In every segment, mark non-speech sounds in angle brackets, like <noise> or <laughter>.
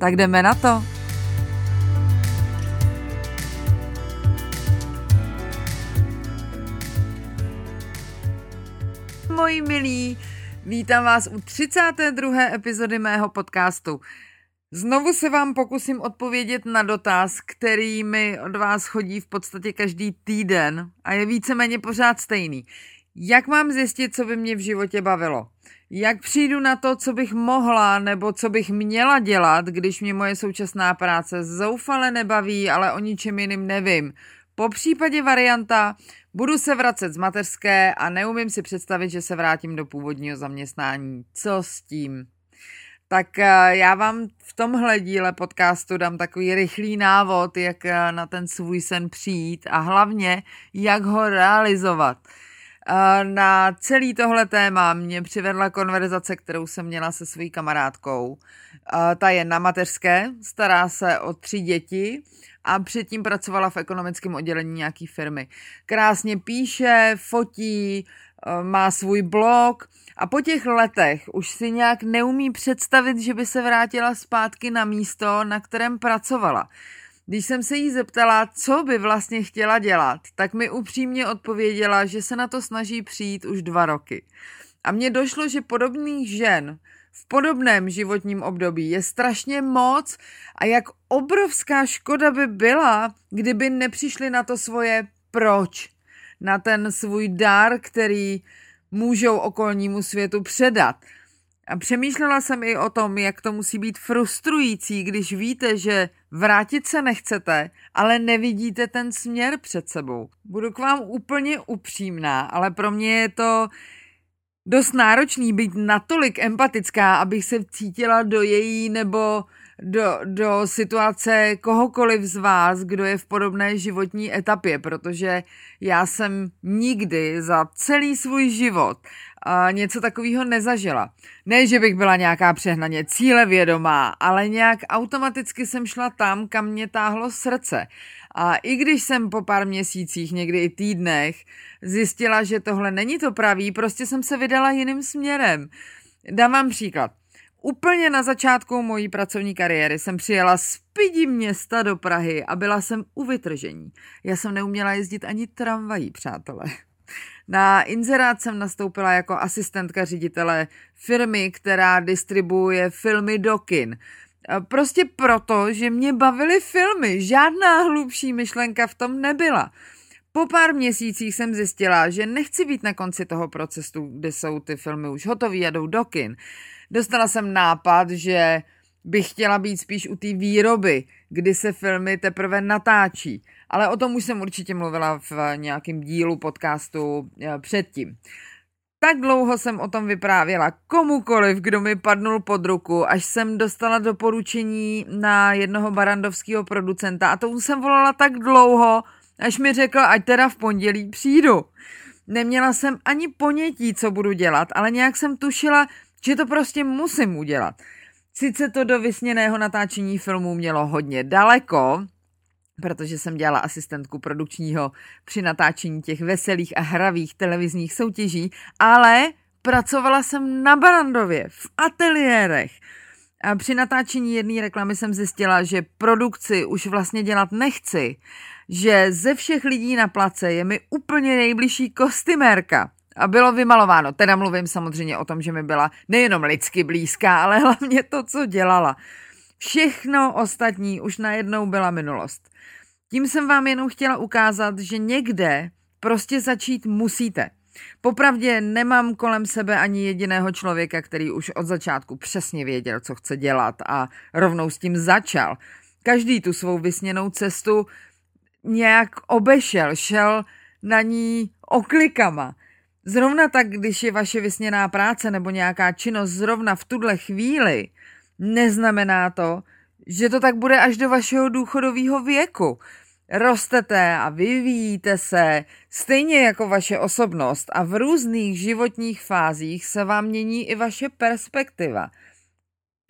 Tak jdeme na to. Moji milí, vítám vás u 32. epizody mého podcastu. Znovu se vám pokusím odpovědět na dotaz, který mi od vás chodí v podstatě každý týden a je víceméně pořád stejný. Jak mám zjistit, co by mě v životě bavilo? Jak přijdu na to, co bych mohla nebo co bych měla dělat, když mě moje současná práce zoufale nebaví, ale o ničem jiným nevím? Po případě varianta, budu se vracet z mateřské a neumím si představit, že se vrátím do původního zaměstnání. Co s tím? Tak eh, já vám v tomhle díle podcastu dám takový rychlý návod, jak eh, na ten svůj sen přijít a hlavně, jak ho realizovat. Na celý tohle téma mě přivedla konverzace, kterou jsem měla se svojí kamarádkou. Ta je na mateřské, stará se o tři děti a předtím pracovala v ekonomickém oddělení nějaký firmy. Krásně píše, fotí, má svůj blog – a po těch letech už si nějak neumí představit, že by se vrátila zpátky na místo, na kterém pracovala. Když jsem se jí zeptala, co by vlastně chtěla dělat, tak mi upřímně odpověděla, že se na to snaží přijít už dva roky. A mně došlo, že podobných žen v podobném životním období je strašně moc a jak obrovská škoda by byla, kdyby nepřišli na to svoje proč, na ten svůj dar, který můžou okolnímu světu předat. A přemýšlela jsem i o tom, jak to musí být frustrující, když víte, že vrátit se nechcete, ale nevidíte ten směr před sebou. Budu k vám úplně upřímná, ale pro mě je to dost náročný být natolik empatická, abych se cítila do její nebo do, do situace kohokoliv z vás, kdo je v podobné životní etapě, protože já jsem nikdy za celý svůj život a něco takového nezažila. Ne, že bych byla nějaká přehnaně cílevědomá, ale nějak automaticky jsem šla tam, kam mě táhlo srdce. A i když jsem po pár měsících, někdy i týdnech, zjistila, že tohle není to pravý, prostě jsem se vydala jiným směrem. Dám vám příklad. Úplně na začátku mojí pracovní kariéry jsem přijela z pidi města do Prahy a byla jsem u vytržení. Já jsem neuměla jezdit ani tramvají, přátelé. Na inzerát jsem nastoupila jako asistentka ředitele firmy, která distribuuje filmy do kin. Prostě proto, že mě bavily filmy, žádná hlubší myšlenka v tom nebyla. Po pár měsících jsem zjistila, že nechci být na konci toho procesu, kde jsou ty filmy už hotové a jdou do kin. Dostala jsem nápad, že bych chtěla být spíš u té výroby, kdy se filmy teprve natáčí. Ale o tom už jsem určitě mluvila v nějakém dílu podcastu eh, předtím. Tak dlouho jsem o tom vyprávěla komukoliv, kdo mi padnul pod ruku, až jsem dostala doporučení na jednoho barandovského producenta a to jsem volala tak dlouho, až mi řekl, ať teda v pondělí přijdu. Neměla jsem ani ponětí, co budu dělat, ale nějak jsem tušila, že to prostě musím udělat. Sice to do vysněného natáčení filmu mělo hodně daleko, protože jsem dělala asistentku produkčního při natáčení těch veselých a hravých televizních soutěží, ale pracovala jsem na Barandově, v ateliérech. A při natáčení jedné reklamy jsem zjistila, že produkci už vlastně dělat nechci, že ze všech lidí na place je mi úplně nejbližší kostymérka a bylo vymalováno. Teda mluvím samozřejmě o tom, že mi byla nejenom lidsky blízká, ale hlavně to, co dělala. Všechno ostatní už najednou byla minulost. Tím jsem vám jenom chtěla ukázat, že někde prostě začít musíte. Popravdě nemám kolem sebe ani jediného člověka, který už od začátku přesně věděl, co chce dělat a rovnou s tím začal. Každý tu svou vysněnou cestu nějak obešel, šel na ní oklikama. Zrovna tak, když je vaše vysněná práce nebo nějaká činnost zrovna v tuhle chvíli, neznamená to, že to tak bude až do vašeho důchodového věku. Rostete a vyvíjíte se, stejně jako vaše osobnost a v různých životních fázích se vám mění i vaše perspektiva.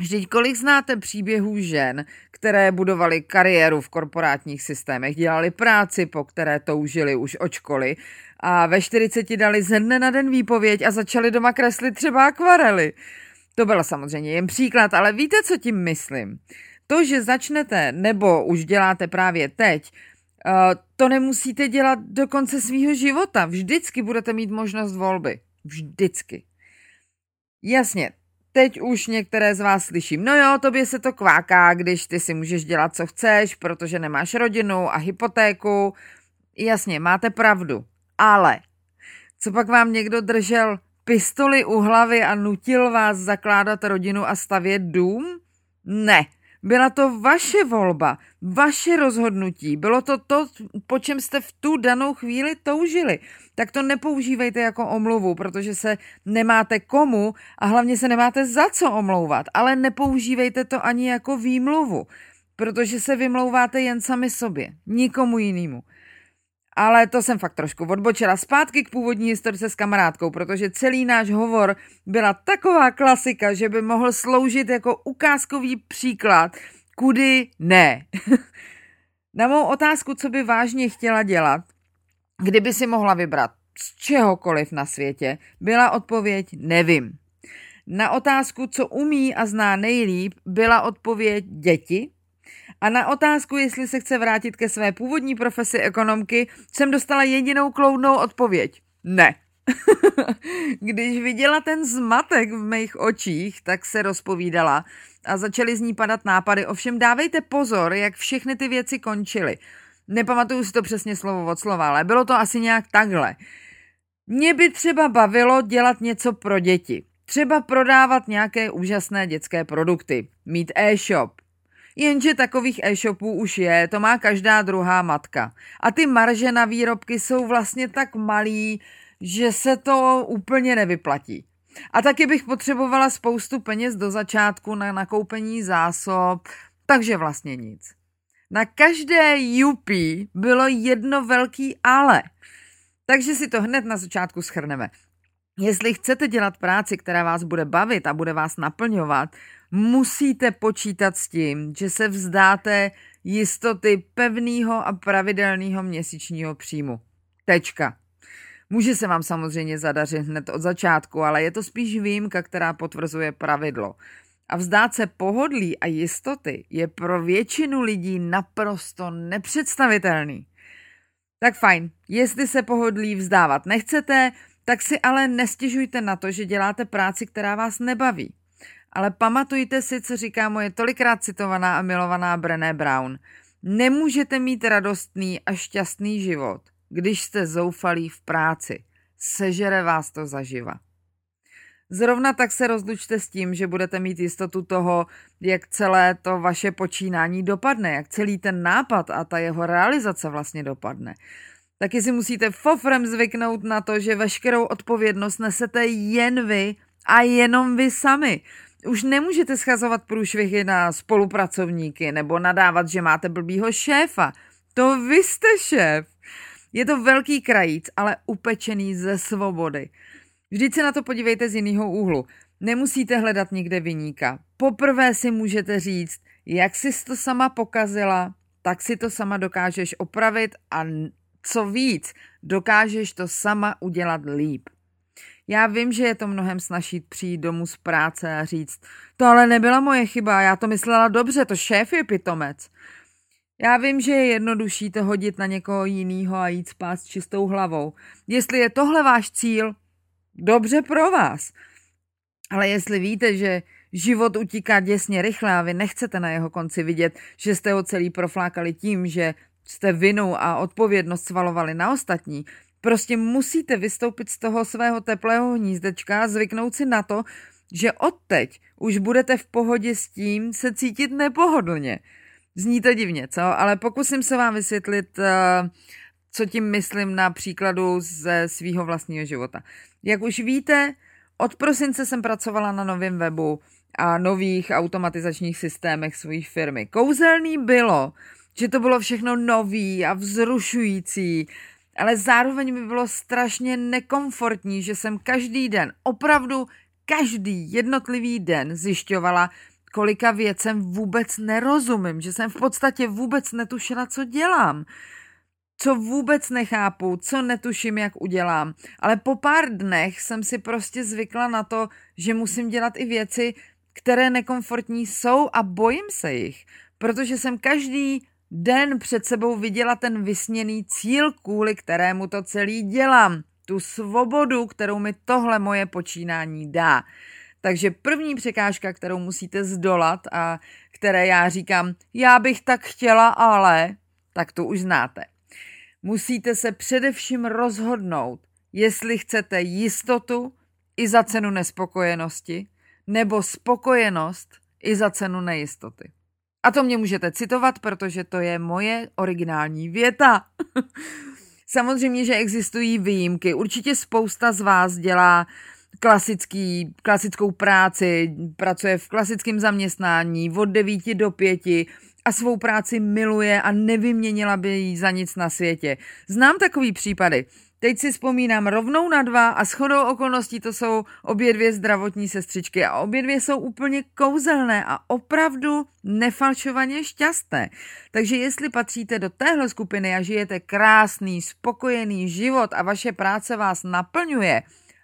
Vždyť kolik znáte příběhů žen, které budovaly kariéru v korporátních systémech, dělali práci, po které toužili už od školy a ve 40 dali ze dne na den výpověď a začali doma kreslit třeba akvarely. To byl samozřejmě jen příklad, ale víte, co tím myslím? To, že začnete nebo už děláte právě teď, eh, to nemusíte dělat do konce svého života. Vždycky budete mít možnost volby. Vždycky. Jasně, teď už některé z vás slyším, no jo, tobě se to kváká, když ty si můžeš dělat, co chceš, protože nemáš rodinu a hypotéku. Jasně, máte pravdu. Ale co pak vám někdo držel pistoli u hlavy a nutil vás zakládat rodinu a stavět dům? Ne, byla to vaše volba, vaše rozhodnutí, bylo to to, po čem jste v tu danou chvíli toužili. Tak to nepoužívejte jako omluvu, protože se nemáte komu a hlavně se nemáte za co omlouvat, ale nepoužívejte to ani jako výmluvu, protože se vymlouváte jen sami sobě, nikomu jinému. Ale to jsem fakt trošku odbočila zpátky k původní historice s kamarádkou, protože celý náš hovor byla taková klasika, že by mohl sloužit jako ukázkový příklad, kudy ne. <laughs> Na mou otázku, co by vážně chtěla dělat, kdyby si mohla vybrat z čehokoliv na světě, byla odpověď nevím. Na otázku, co umí a zná nejlíp, byla odpověď děti, a na otázku, jestli se chce vrátit ke své původní profesi ekonomky, jsem dostala jedinou kloudnou odpověď. Ne. <laughs> Když viděla ten zmatek v mých očích, tak se rozpovídala a začaly z ní padat nápady. Ovšem dávejte pozor, jak všechny ty věci končily. Nepamatuju si to přesně slovo od slova, ale bylo to asi nějak takhle. Mě by třeba bavilo dělat něco pro děti. Třeba prodávat nějaké úžasné dětské produkty. Mít e-shop, Jenže takových e-shopů už je, to má každá druhá matka. A ty marže na výrobky jsou vlastně tak malý, že se to úplně nevyplatí. A taky bych potřebovala spoustu peněz do začátku na nakoupení zásob, takže vlastně nic. Na každé UP bylo jedno velký ale. Takže si to hned na začátku schrneme. Jestli chcete dělat práci, která vás bude bavit a bude vás naplňovat, musíte počítat s tím, že se vzdáte jistoty pevného a pravidelného měsíčního příjmu. Tečka. Může se vám samozřejmě zadařit hned od začátku, ale je to spíš výjimka, která potvrzuje pravidlo. A vzdát se pohodlí a jistoty je pro většinu lidí naprosto nepředstavitelný. Tak fajn, jestli se pohodlí vzdávat nechcete, tak si ale nestěžujte na to, že děláte práci, která vás nebaví. Ale pamatujte si, co říká moje tolikrát citovaná a milovaná Brené Brown. Nemůžete mít radostný a šťastný život, když jste zoufalí v práci. Sežere vás to zaživa. Zrovna tak se rozlučte s tím, že budete mít jistotu toho, jak celé to vaše počínání dopadne, jak celý ten nápad a ta jeho realizace vlastně dopadne. Taky si musíte fofrem zvyknout na to, že veškerou odpovědnost nesete jen vy a jenom vy sami. Už nemůžete schazovat průšvihy na spolupracovníky nebo nadávat, že máte blbýho šéfa. To vy jste šéf. Je to velký krajíc, ale upečený ze svobody. Vždyť se na to podívejte z jiného úhlu. Nemusíte hledat nikde vyníka. Poprvé si můžete říct, jak jsi to sama pokazila, tak si to sama dokážeš opravit a co víc, dokážeš to sama udělat líp. Já vím, že je to mnohem snažit přijít domů z práce a říct, to ale nebyla moje chyba, já to myslela dobře, to šéf je pitomec. Já vím, že je jednodušší to hodit na někoho jiného a jít spát s čistou hlavou. Jestli je tohle váš cíl, dobře pro vás. Ale jestli víte, že život utíká děsně rychle a vy nechcete na jeho konci vidět, že jste ho celý proflákali tím, že jste vinu a odpovědnost svalovali na ostatní, Prostě musíte vystoupit z toho svého teplého hnízdečka a zvyknout si na to, že odteď už budete v pohodě s tím se cítit nepohodlně. Zní to divně, co? Ale pokusím se vám vysvětlit, eh, co tím myslím na příkladu ze svého vlastního života. Jak už víte, od prosince jsem pracovala na novém webu a nových automatizačních systémech své firmy. Kouzelný bylo, že to bylo všechno nový a vzrušující, ale zároveň mi bylo strašně nekomfortní, že jsem každý den, opravdu každý jednotlivý den zjišťovala, kolika věcem vůbec nerozumím, že jsem v podstatě vůbec netušila, co dělám co vůbec nechápu, co netuším, jak udělám. Ale po pár dnech jsem si prostě zvykla na to, že musím dělat i věci, které nekomfortní jsou a bojím se jich, protože jsem každý den před sebou viděla ten vysněný cíl, kvůli kterému to celý dělám. Tu svobodu, kterou mi tohle moje počínání dá. Takže první překážka, kterou musíte zdolat a které já říkám, já bych tak chtěla, ale, tak to už znáte. Musíte se především rozhodnout, jestli chcete jistotu i za cenu nespokojenosti, nebo spokojenost i za cenu nejistoty. A to mě můžete citovat, protože to je moje originální věta. <laughs> Samozřejmě, že existují výjimky. Určitě spousta z vás dělá klasický, klasickou práci, pracuje v klasickém zaměstnání od 9 do 5 a svou práci miluje a nevyměnila by ji za nic na světě. Znám takový případy. Teď si vzpomínám rovnou na dva a shodou okolností to jsou obě dvě zdravotní sestřičky a obě dvě jsou úplně kouzelné a opravdu nefalšovaně šťastné. Takže jestli patříte do téhle skupiny a žijete krásný, spokojený život a vaše práce vás naplňuje,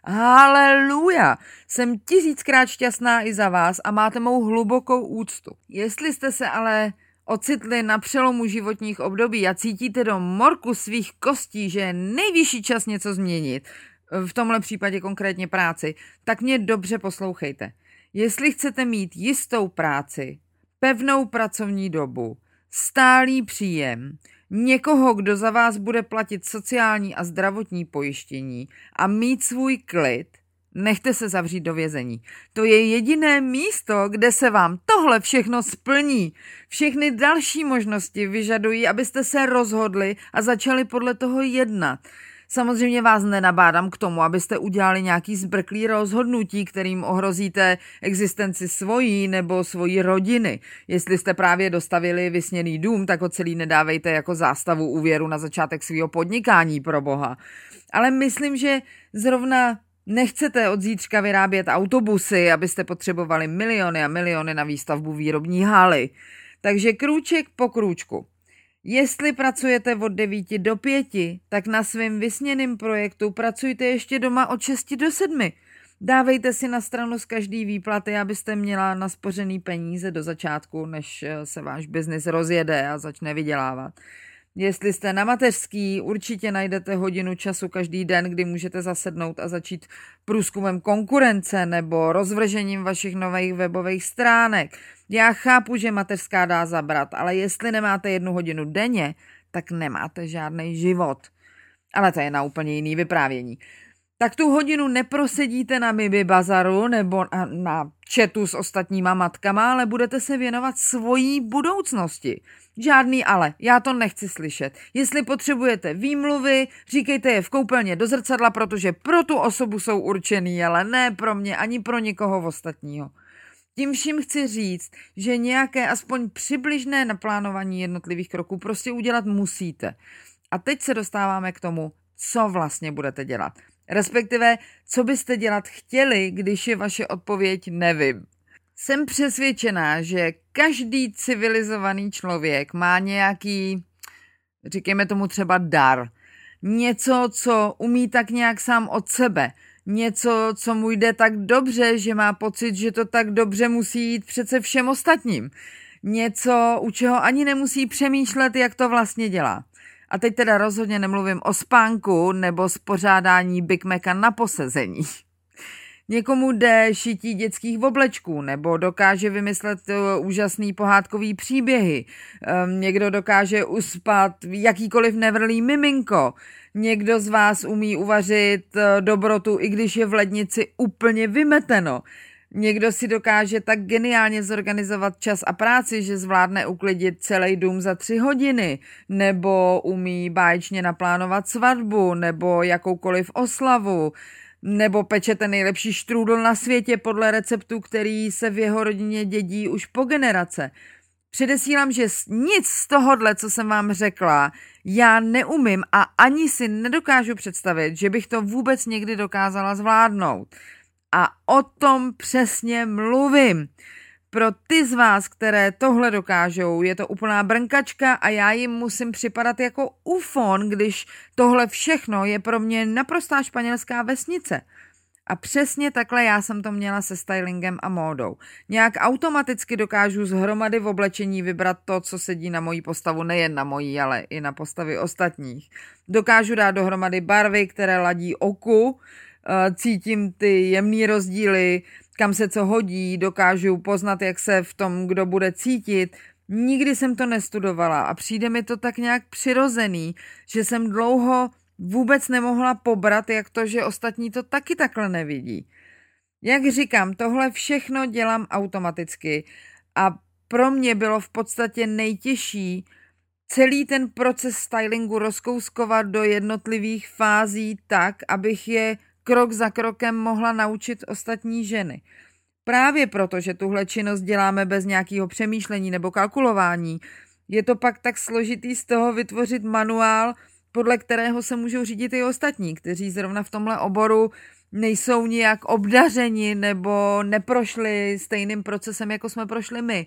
Haleluja! Jsem tisíckrát šťastná i za vás a máte mou hlubokou úctu. Jestli jste se ale ocitli na přelomu životních období a cítíte do morku svých kostí, že je nejvyšší čas něco změnit, v tomhle případě konkrétně práci, tak mě dobře poslouchejte. Jestli chcete mít jistou práci, pevnou pracovní dobu, stálý příjem, někoho, kdo za vás bude platit sociální a zdravotní pojištění a mít svůj klid, nechte se zavřít do vězení. To je jediné místo, kde se vám tohle všechno splní. Všechny další možnosti vyžadují, abyste se rozhodli a začali podle toho jednat. Samozřejmě vás nenabádám k tomu, abyste udělali nějaký zbrklý rozhodnutí, kterým ohrozíte existenci svojí nebo svojí rodiny. Jestli jste právě dostavili vysněný dům, tak ho celý nedávejte jako zástavu úvěru na začátek svého podnikání pro boha. Ale myslím, že zrovna Nechcete od zítřka vyrábět autobusy, abyste potřebovali miliony a miliony na výstavbu výrobní haly. Takže krůček po krůčku. Jestli pracujete od 9 do 5, tak na svém vysněném projektu pracujte ještě doma od 6 do 7. Dávejte si na stranu z každý výplaty, abyste měla naspořený peníze do začátku, než se váš biznis rozjede a začne vydělávat. Jestli jste na mateřský, určitě najdete hodinu času každý den, kdy můžete zasednout a začít průzkumem konkurence nebo rozvržením vašich nových webových stránek. Já chápu, že mateřská dá zabrat, ale jestli nemáte jednu hodinu denně, tak nemáte žádný život. Ale to je na úplně jiný vyprávění tak tu hodinu neprosedíte na Mibi Bazaru nebo na, četu s ostatníma matkama, ale budete se věnovat svojí budoucnosti. Žádný ale, já to nechci slyšet. Jestli potřebujete výmluvy, říkejte je v koupelně do zrcadla, protože pro tu osobu jsou určený, ale ne pro mě ani pro nikoho ostatního. Tím vším chci říct, že nějaké aspoň přibližné naplánování jednotlivých kroků prostě udělat musíte. A teď se dostáváme k tomu, co vlastně budete dělat. Respektive, co byste dělat chtěli, když je vaše odpověď nevím. Jsem přesvědčená, že každý civilizovaný člověk má nějaký, říkejme tomu třeba dar. Něco, co umí tak nějak sám od sebe. Něco, co mu jde tak dobře, že má pocit, že to tak dobře musí jít přece všem ostatním. Něco, u čeho ani nemusí přemýšlet, jak to vlastně dělá. A teď teda rozhodně nemluvím o spánku nebo spořádání Big Maca na posezení. Někomu jde šití dětských oblečků nebo dokáže vymyslet uh, úžasný pohádkový příběhy. Um, někdo dokáže uspat jakýkoliv nevrlý miminko. Někdo z vás umí uvařit uh, dobrotu, i když je v lednici úplně vymeteno. Někdo si dokáže tak geniálně zorganizovat čas a práci, že zvládne uklidit celý dům za tři hodiny, nebo umí báječně naplánovat svatbu, nebo jakoukoliv oslavu. nebo pečete nejlepší štrůdl na světě podle receptu, který se v jeho rodině dědí už po generace. Předesílám, že nic z tohohle, co jsem vám řekla, já neumím a ani si nedokážu představit, že bych to vůbec někdy dokázala zvládnout. A o tom přesně mluvím. Pro ty z vás, které tohle dokážou, je to úplná brnkačka a já jim musím připadat jako ufon, když tohle všechno je pro mě naprostá španělská vesnice. A přesně takhle já jsem to měla se stylingem a módou. Nějak automaticky dokážu z hromady v oblečení vybrat to, co sedí na moji postavu, nejen na mojí, ale i na postavy ostatních. Dokážu dát dohromady barvy, které ladí oku, cítím ty jemné rozdíly, kam se co hodí, dokážu poznat, jak se v tom, kdo bude cítit. Nikdy jsem to nestudovala a přijde mi to tak nějak přirozený, že jsem dlouho vůbec nemohla pobrat, jak to, že ostatní to taky takhle nevidí. Jak říkám, tohle všechno dělám automaticky a pro mě bylo v podstatě nejtěžší celý ten proces stylingu rozkouskovat do jednotlivých fází tak, abych je krok za krokem mohla naučit ostatní ženy. Právě proto, že tuhle činnost děláme bez nějakého přemýšlení nebo kalkulování, je to pak tak složitý z toho vytvořit manuál, podle kterého se můžou řídit i ostatní, kteří zrovna v tomhle oboru nejsou nijak obdařeni nebo neprošli stejným procesem, jako jsme prošli my.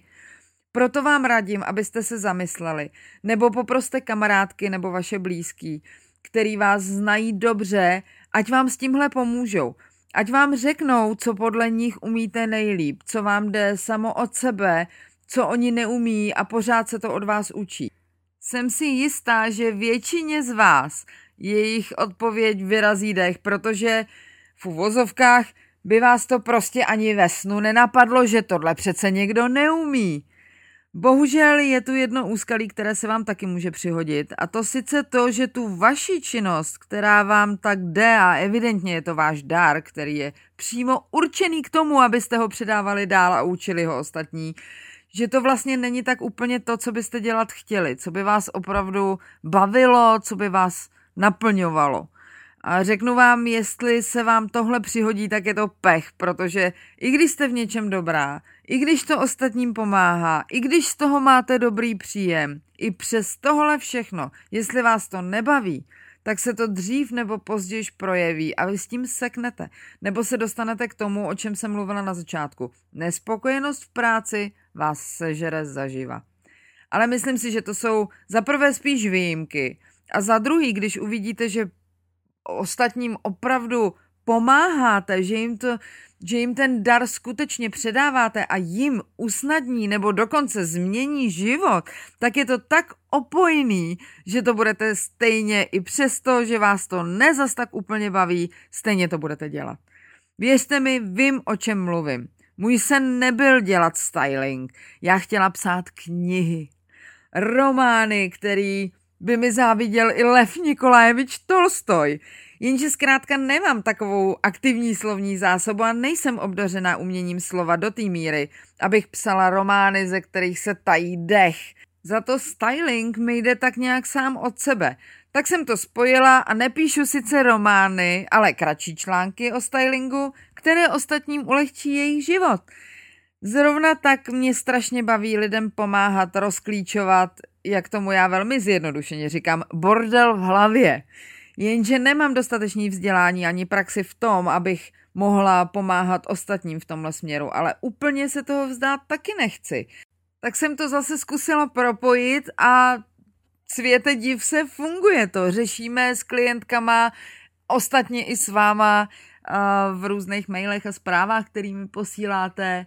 Proto vám radím, abyste se zamysleli, nebo poproste kamarádky nebo vaše blízký, který vás znají dobře, ať vám s tímhle pomůžou. Ať vám řeknou, co podle nich umíte nejlíp, co vám jde samo od sebe, co oni neumí a pořád se to od vás učí. Jsem si jistá, že většině z vás jejich odpověď vyrazí dech, protože v uvozovkách by vás to prostě ani ve snu nenapadlo, že tohle přece někdo neumí. Bohužel je tu jedno úskalí, které se vám taky může přihodit a to sice to, že tu vaši činnost, která vám tak jde a evidentně je to váš dar, který je přímo určený k tomu, abyste ho předávali dál a učili ho ostatní, že to vlastně není tak úplně to, co byste dělat chtěli, co by vás opravdu bavilo, co by vás naplňovalo. A řeknu vám, jestli se vám tohle přihodí, tak je to pech, protože i když jste v něčem dobrá, i když to ostatním pomáhá, i když z toho máte dobrý příjem, i přes tohle všechno, jestli vás to nebaví, tak se to dřív nebo později projeví a vy s tím seknete. Nebo se dostanete k tomu, o čem jsem mluvila na začátku. Nespokojenost v práci vás sežere zaživa. Ale myslím si, že to jsou za prvé spíš výjimky. A za druhý, když uvidíte, že ostatním opravdu pomáháte, že jim, to, že jim ten dar skutečně předáváte a jim usnadní nebo dokonce změní život, tak je to tak opojný, že to budete stejně i přesto, že vás to nezas tak úplně baví, stejně to budete dělat. Věřte mi, vím, o čem mluvím. Můj sen nebyl dělat styling. Já chtěla psát knihy. Romány, který by mi záviděl i Lev Nikolajevič Tolstoj. Jenže zkrátka nemám takovou aktivní slovní zásobu a nejsem obdařená uměním slova do té míry, abych psala romány, ze kterých se tají dech. Za to styling mi jde tak nějak sám od sebe. Tak jsem to spojila a nepíšu sice romány, ale kratší články o stylingu, které ostatním ulehčí jejich život. Zrovna tak mě strašně baví lidem pomáhat rozklíčovat, jak tomu já velmi zjednodušeně říkám, bordel v hlavě. Jenže nemám dostatečný vzdělání ani praxi v tom, abych mohla pomáhat ostatním v tomhle směru, ale úplně se toho vzdát taky nechci. Tak jsem to zase zkusila propojit a světe div se, funguje to. Řešíme s klientkama, ostatně i s váma v různých mailech a zprávách, kterými posíláte.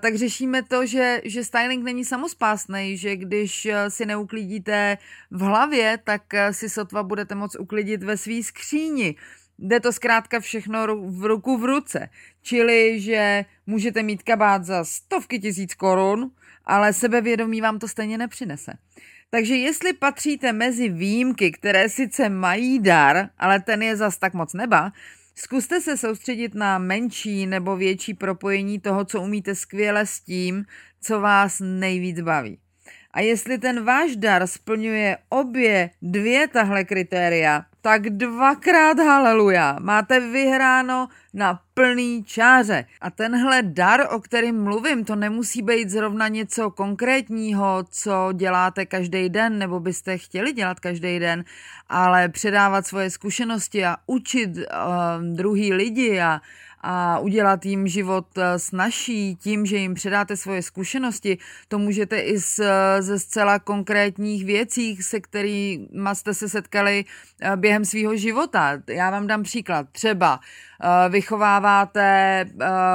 Tak řešíme to, že, že styling není samospásný, že když e, si neuklidíte v hlavě, tak e, si sotva budete moct uklidit ve svý skříni. Jde to zkrátka všechno v ruku v ruce. Čili, že můžete mít kabát za stovky tisíc korun, ale sebevědomí vám to stejně nepřinese. Takže jestli patříte mezi výjimky, které sice mají dar, ale ten je zas tak moc neba, zkuste se soustředit na menší nebo větší propojení toho, co umíte skvěle s tím, co vás nejvíc baví. A jestli ten váš dar splňuje obě dvě tahle kritéria, tak dvakrát haleluja. Máte vyhráno na plný čáře. A tenhle dar, o kterým mluvím, to nemusí být zrovna něco konkrétního, co děláte každý den, nebo byste chtěli dělat každý den, ale předávat svoje zkušenosti a učit uh, druhý lidi a a udělat jim život eh, snažší tím, že jim předáte svoje zkušenosti. To můžete i z, ze zcela konkrétních věcí, se kterými jste se setkali eh, během svého života. Já vám dám příklad. Třeba eh, vychováváte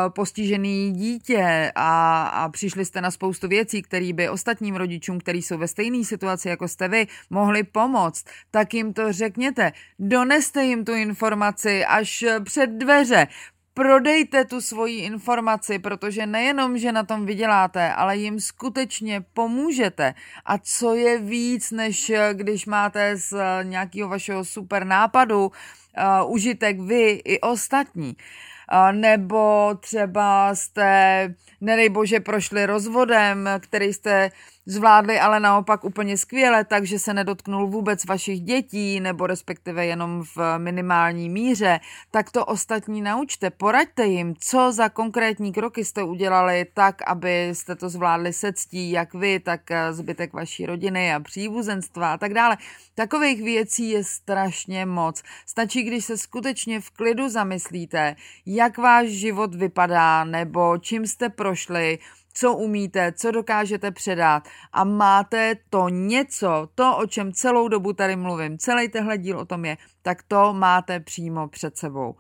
postižený dítě a, a přišli jste na spoustu věcí, které by ostatním rodičům, kteří jsou ve stejné situaci jako jste vy, mohli pomoct, tak jim to řekněte. Doneste jim tu informaci až před dveře prodejte tu svoji informaci, protože nejenom, že na tom vyděláte, ale jim skutečně pomůžete. A co je víc, než když máte z nějakého vašeho super nápadu uh, užitek vy i ostatní. Uh, nebo třeba jste, nedej bože, prošli rozvodem, který jste zvládli ale naopak úplně skvěle, takže se nedotknul vůbec vašich dětí, nebo respektive jenom v minimální míře, tak to ostatní naučte, poraďte jim, co za konkrétní kroky jste udělali tak, abyste to zvládli se ctí, jak vy, tak zbytek vaší rodiny a příbuzenstva a tak dále. Takových věcí je strašně moc. Stačí, když se skutečně v klidu zamyslíte, jak váš život vypadá, nebo čím jste prošli, co umíte, co dokážete předat a máte to něco, to, o čem celou dobu tady mluvím, celý tehle díl o tom je, tak to máte přímo před sebou.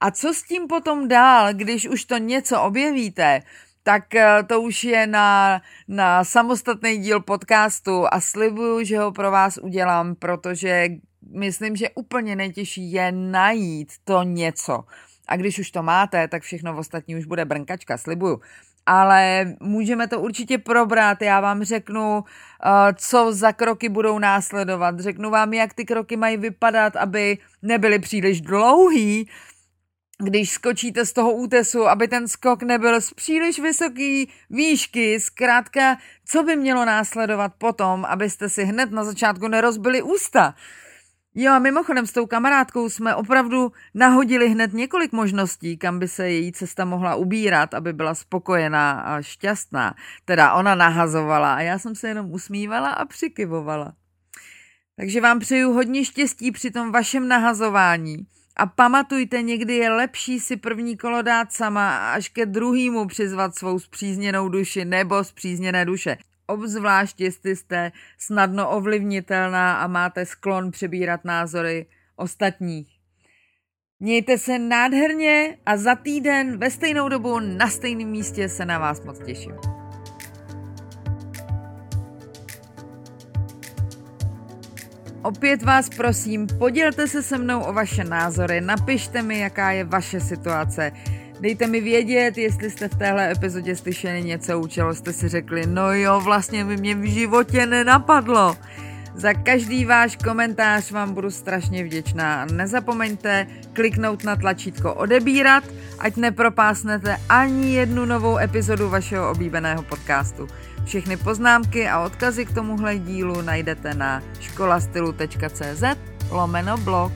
A co s tím potom dál, když už to něco objevíte, tak eh, to už je na, na samostatný díl podcastu a slibuju, že ho pro vás udělám, protože myslím, že úplně nejtěžší je najít to něco. A když už to máte, tak všechno ostatní už bude brnkačka, slibuju ale můžeme to určitě probrat. Já vám řeknu, eh, co za kroky budou následovat. Řeknu vám, jak ty kroky mají vypadat, aby nebyly příliš dlouhý, když skočíte z toho útesu, aby ten skok nebyl z příliš vysoký výšky, zkrátka, co by mělo následovat potom, abyste si hned na začátku nerozbili ústa. Jo a mimochodem s tou kamarádkou jsme opravdu nahodili hned několik možností, kam by se její cesta mohla ubírat, aby byla spokojená a šťastná. Teda ona nahazovala a já jsem se jenom usmívala a přikyvovala. Takže vám přeju hodně štěstí při tom vašem nahazování. A pamatujte, někdy je lepší si první kolo dát sama a až ke druhému přizvat svou zpřízněnou duši nebo zpřízněné duše obzvlášť jestli jste snadno ovlivnitelná a máte sklon přebírat názory ostatních. Mějte se nádherně a za týden ve stejnou dobu na stejném místě se na vás moc těším. Opět vás prosím, podělte se se mnou o vaše názory, napište mi, jaká je vaše situace. Dejte mi vědět, jestli jste v téhle epizodě slyšeli něco, u čeho jste si řekli, no jo, vlastně by mě v životě nenapadlo. Za každý váš komentář vám budu strašně vděčná. Nezapomeňte kliknout na tlačítko odebírat, ať nepropásnete ani jednu novou epizodu vašeho oblíbeného podcastu. Všechny poznámky a odkazy k tomuhle dílu najdete na školastylu.cz lomeno blog.